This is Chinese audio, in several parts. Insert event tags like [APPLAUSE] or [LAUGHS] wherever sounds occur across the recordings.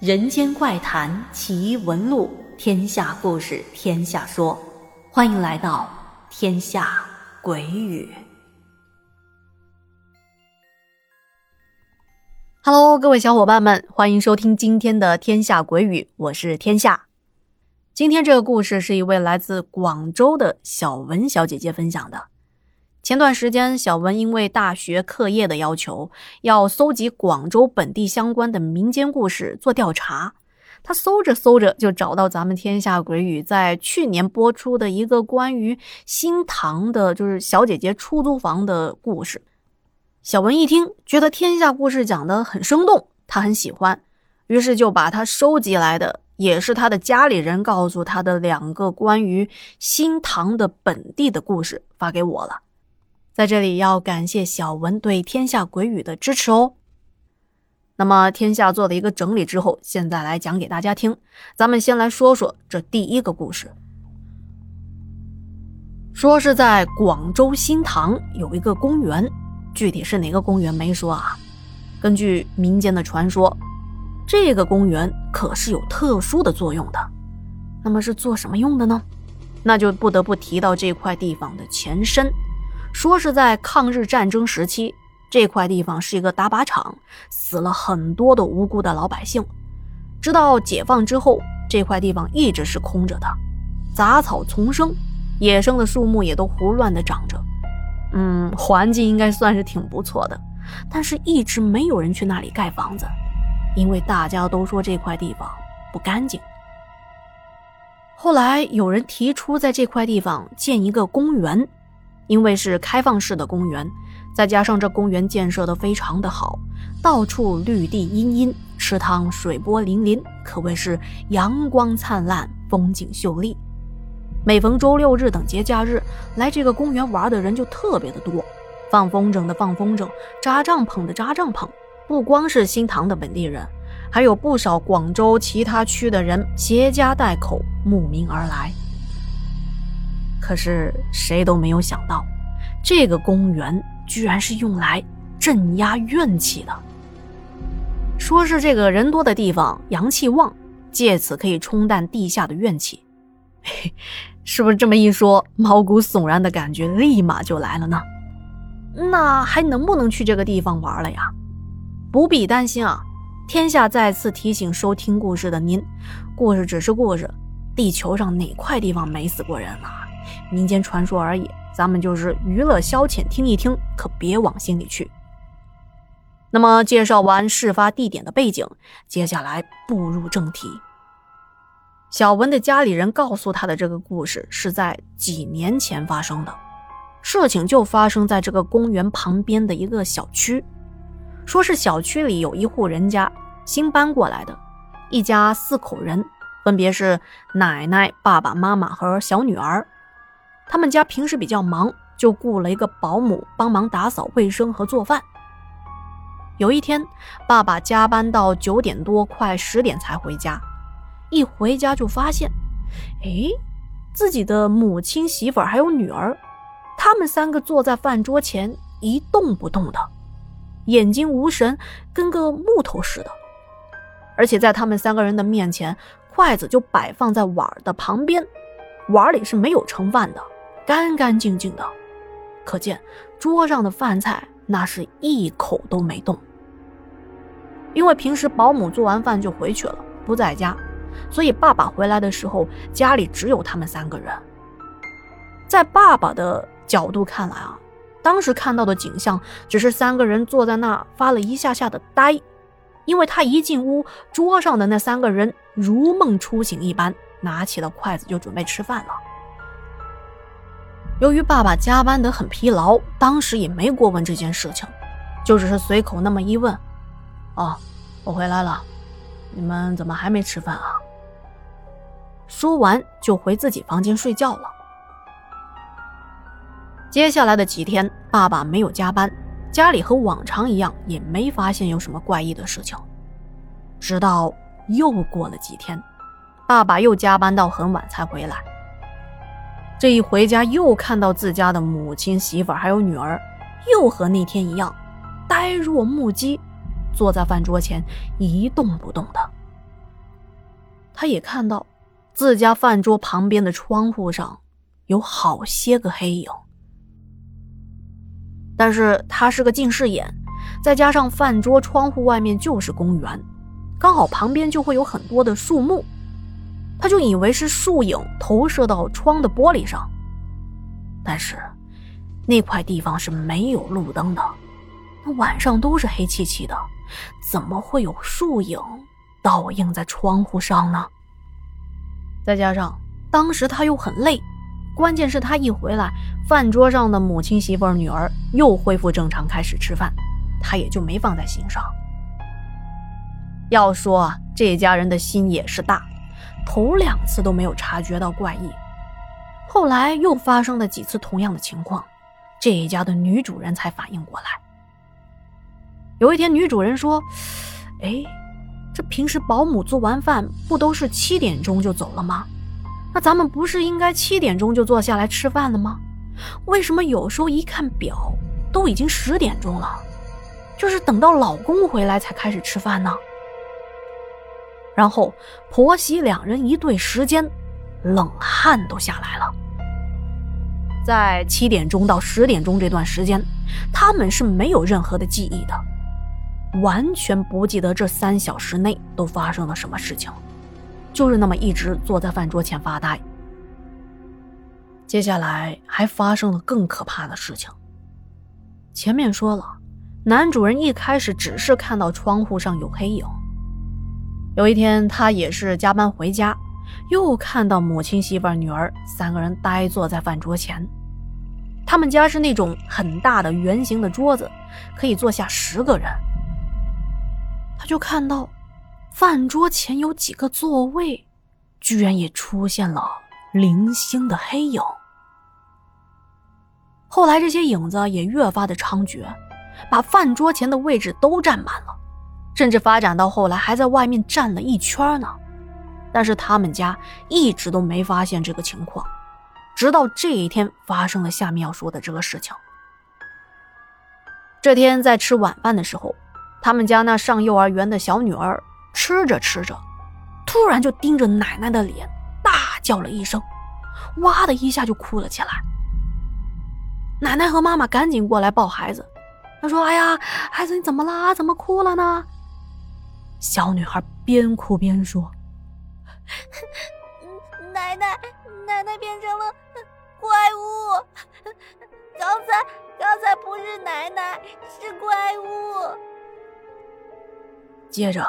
人间怪谈奇闻录，天下故事天下说，欢迎来到天下鬼语。Hello，各位小伙伴们，欢迎收听今天的天下鬼语，我是天下。今天这个故事是一位来自广州的小文小姐姐分享的。前段时间，小文因为大学课业的要求，要搜集广州本地相关的民间故事做调查。他搜着搜着，就找到咱们天下鬼语在去年播出的一个关于新塘的，就是小姐姐出租房的故事。小文一听，觉得天下故事讲得很生动，他很喜欢，于是就把他收集来的，也是他的家里人告诉他的两个关于新塘的本地的故事发给我了。在这里要感谢小文对天下鬼语的支持哦。那么天下做了一个整理之后，现在来讲给大家听。咱们先来说说这第一个故事，说是在广州新塘有一个公园，具体是哪个公园没说啊。根据民间的传说，这个公园可是有特殊的作用的。那么是做什么用的呢？那就不得不提到这块地方的前身。说是在抗日战争时期，这块地方是一个打靶场，死了很多的无辜的老百姓。直到解放之后，这块地方一直是空着的，杂草丛生，野生的树木也都胡乱的长着。嗯，环境应该算是挺不错的，但是一直没有人去那里盖房子，因为大家都说这块地方不干净。后来有人提出在这块地方建一个公园。因为是开放式的公园，再加上这公园建设的非常的好，到处绿地茵茵，池塘水波粼粼，可谓是阳光灿烂，风景秀丽。每逢周六日等节假日，来这个公园玩的人就特别的多，放风筝的放风筝，扎帐篷的扎帐篷。不光是新塘的本地人，还有不少广州其他区的人携家带口慕名而来。可是谁都没有想到，这个公园居然是用来镇压怨气的。说是这个人多的地方阳气旺，借此可以冲淡地下的怨气。是不是这么一说，毛骨悚然的感觉立马就来了呢？那还能不能去这个地方玩了呀？不必担心啊！天下再次提醒收听故事的您，故事只是故事，地球上哪块地方没死过人啊？民间传说而已，咱们就是娱乐消遣听一听，可别往心里去。那么，介绍完事发地点的背景，接下来步入正题。小文的家里人告诉他的这个故事是在几年前发生的，事情就发生在这个公园旁边的一个小区。说是小区里有一户人家新搬过来的，一家四口人，分别是奶奶、爸爸妈妈和小女儿。他们家平时比较忙，就雇了一个保姆帮忙打扫卫生和做饭。有一天，爸爸加班到九点多，快十点才回家。一回家就发现，哎，自己的母亲、媳妇儿还有女儿，他们三个坐在饭桌前一动不动的，眼睛无神，跟个木头似的。而且在他们三个人的面前，筷子就摆放在碗的旁边，碗里是没有盛饭的。干干净净的，可见桌上的饭菜那是一口都没动。因为平时保姆做完饭就回去了，不在家，所以爸爸回来的时候家里只有他们三个人。在爸爸的角度看来啊，当时看到的景象只是三个人坐在那发了一下下的呆，因为他一进屋，桌上的那三个人如梦初醒一般，拿起了筷子就准备吃饭了。由于爸爸加班得很疲劳，当时也没过问这件事情，就只是随口那么一问：“哦，我回来了，你们怎么还没吃饭啊？”说完就回自己房间睡觉了。接下来的几天，爸爸没有加班，家里和往常一样，也没发现有什么怪异的事情。直到又过了几天，爸爸又加班到很晚才回来。这一回家，又看到自家的母亲、媳妇儿还有女儿，又和那天一样，呆若木鸡，坐在饭桌前一动不动的。他也看到自家饭桌旁边的窗户上有好些个黑影。但是他是个近视眼，再加上饭桌窗户外面就是公园，刚好旁边就会有很多的树木，他就以为是树影投射到窗的玻璃上。但是那块地方是没有路灯的，那晚上都是黑漆漆的，怎么会有树影倒映在窗户上呢？再加上当时他又很累。关键是，他一回来，饭桌上的母亲、媳妇、女儿又恢复正常，开始吃饭，他也就没放在心上。要说这家人的心也是大，头两次都没有察觉到怪异，后来又发生了几次同样的情况，这一家的女主人才反应过来。有一天，女主人说：“哎，这平时保姆做完饭不都是七点钟就走了吗？”那咱们不是应该七点钟就坐下来吃饭了吗？为什么有时候一看表都已经十点钟了，就是等到老公回来才开始吃饭呢？然后婆媳两人一对时间，冷汗都下来了。在七点钟到十点钟这段时间，他们是没有任何的记忆的，完全不记得这三小时内都发生了什么事情。就是那么一直坐在饭桌前发呆。接下来还发生了更可怕的事情。前面说了，男主人一开始只是看到窗户上有黑影。有一天，他也是加班回家，又看到母亲、媳妇、女儿三个人呆坐在饭桌前。他们家是那种很大的圆形的桌子，可以坐下十个人。他就看到。饭桌前有几个座位，居然也出现了零星的黑影。后来这些影子也越发的猖獗，把饭桌前的位置都占满了，甚至发展到后来还在外面站了一圈呢。但是他们家一直都没发现这个情况，直到这一天发生了下面要说的这个事情。这天在吃晚饭的时候，他们家那上幼儿园的小女儿。吃着吃着，突然就盯着奶奶的脸，大叫了一声，哇的一下就哭了起来。奶奶和妈妈赶紧过来抱孩子，她说：“哎呀，孩子你怎么啦？怎么哭了呢？”小女孩边哭边说：“ [LAUGHS] 奶奶，奶奶变成了怪物，刚才刚才不是奶奶，是怪物。”接着。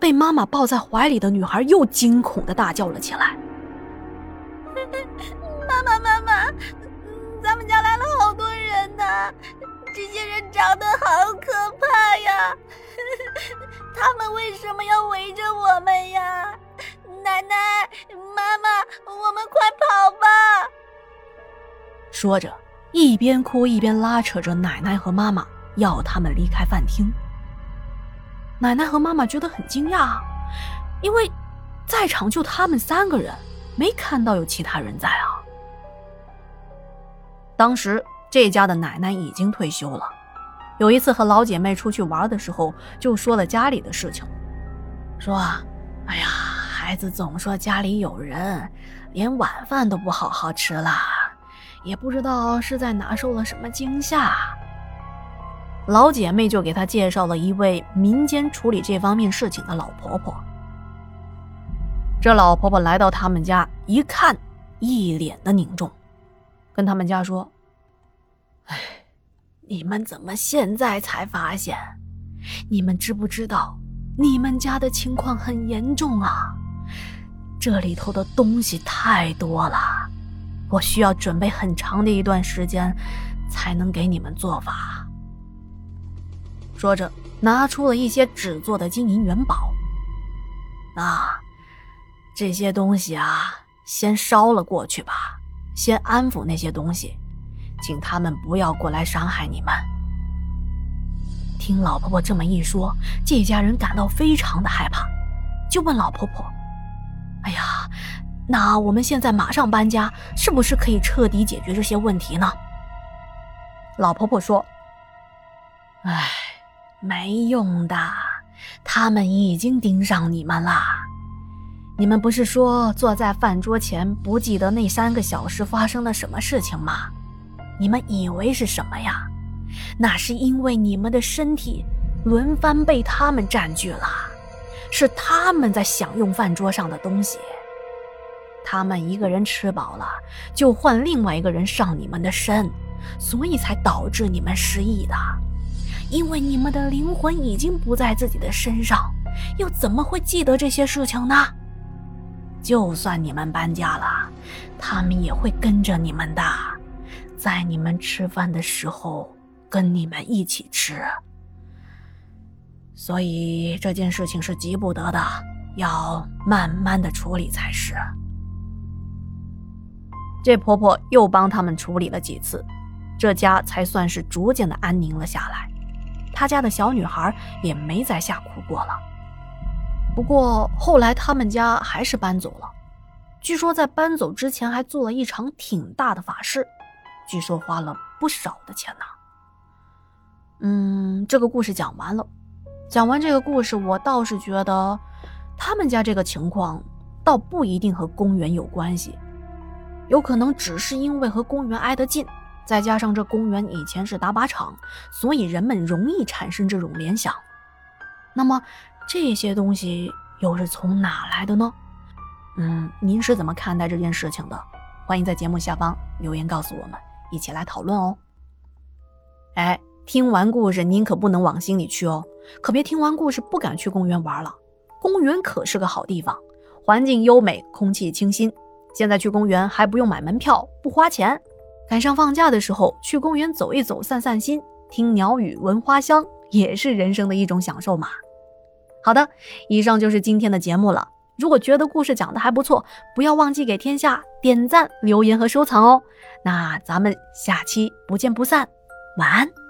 被妈妈抱在怀里的女孩又惊恐的大叫了起来：“ [LAUGHS] 妈妈，妈妈，咱们家来了好多人呢！这些人长得好可怕呀！他们为什么要围着我们呀？奶奶，妈妈，我们快跑吧！”说着，一边哭一边拉扯着奶奶和妈妈，要他们离开饭厅。奶奶和妈妈觉得很惊讶，因为在场就他们三个人，没看到有其他人在啊。当时这家的奶奶已经退休了，有一次和老姐妹出去玩的时候，就说了家里的事情，说：“哎呀，孩子总说家里有人，连晚饭都不好好吃了，也不知道是在哪受了什么惊吓。”老姐妹就给他介绍了一位民间处理这方面事情的老婆婆。这老婆婆来到他们家，一看，一脸的凝重，跟他们家说：“哎，你们怎么现在才发现？你们知不知道，你们家的情况很严重啊？这里头的东西太多了，我需要准备很长的一段时间，才能给你们做法。”说着，拿出了一些纸做的金银元宝。啊，这些东西啊，先烧了过去吧，先安抚那些东西，请他们不要过来伤害你们。听老婆婆这么一说，这家人感到非常的害怕，就问老婆婆：“哎呀，那我们现在马上搬家，是不是可以彻底解决这些问题呢？”老婆婆说：“哎。”没用的，他们已经盯上你们了。你们不是说坐在饭桌前不记得那三个小时发生了什么事情吗？你们以为是什么呀？那是因为你们的身体轮番被他们占据了，是他们在享用饭桌上的东西。他们一个人吃饱了，就换另外一个人上你们的身，所以才导致你们失忆的。因为你们的灵魂已经不在自己的身上，又怎么会记得这些事情呢？就算你们搬家了，他们也会跟着你们的，在你们吃饭的时候跟你们一起吃。所以这件事情是急不得的，要慢慢的处理才是。这婆婆又帮他们处理了几次，这家才算是逐渐的安宁了下来。她家的小女孩也没再吓哭过了。不过后来他们家还是搬走了，据说在搬走之前还做了一场挺大的法事，据说花了不少的钱呢。嗯，这个故事讲完了，讲完这个故事，我倒是觉得他们家这个情况倒不一定和公园有关系，有可能只是因为和公园挨得近，再加上这公园以前是打靶场，所以人们容易产生这种联想。那么。这些东西又是从哪来的呢？嗯，您是怎么看待这件事情的？欢迎在节目下方留言告诉我们，一起来讨论哦。哎，听完故事您可不能往心里去哦，可别听完故事不敢去公园玩了。公园可是个好地方，环境优美，空气清新。现在去公园还不用买门票，不花钱。赶上放假的时候去公园走一走，散散心，听鸟语，闻花香，也是人生的一种享受嘛。好的，以上就是今天的节目了。如果觉得故事讲的还不错，不要忘记给天下点赞、留言和收藏哦。那咱们下期不见不散，晚安。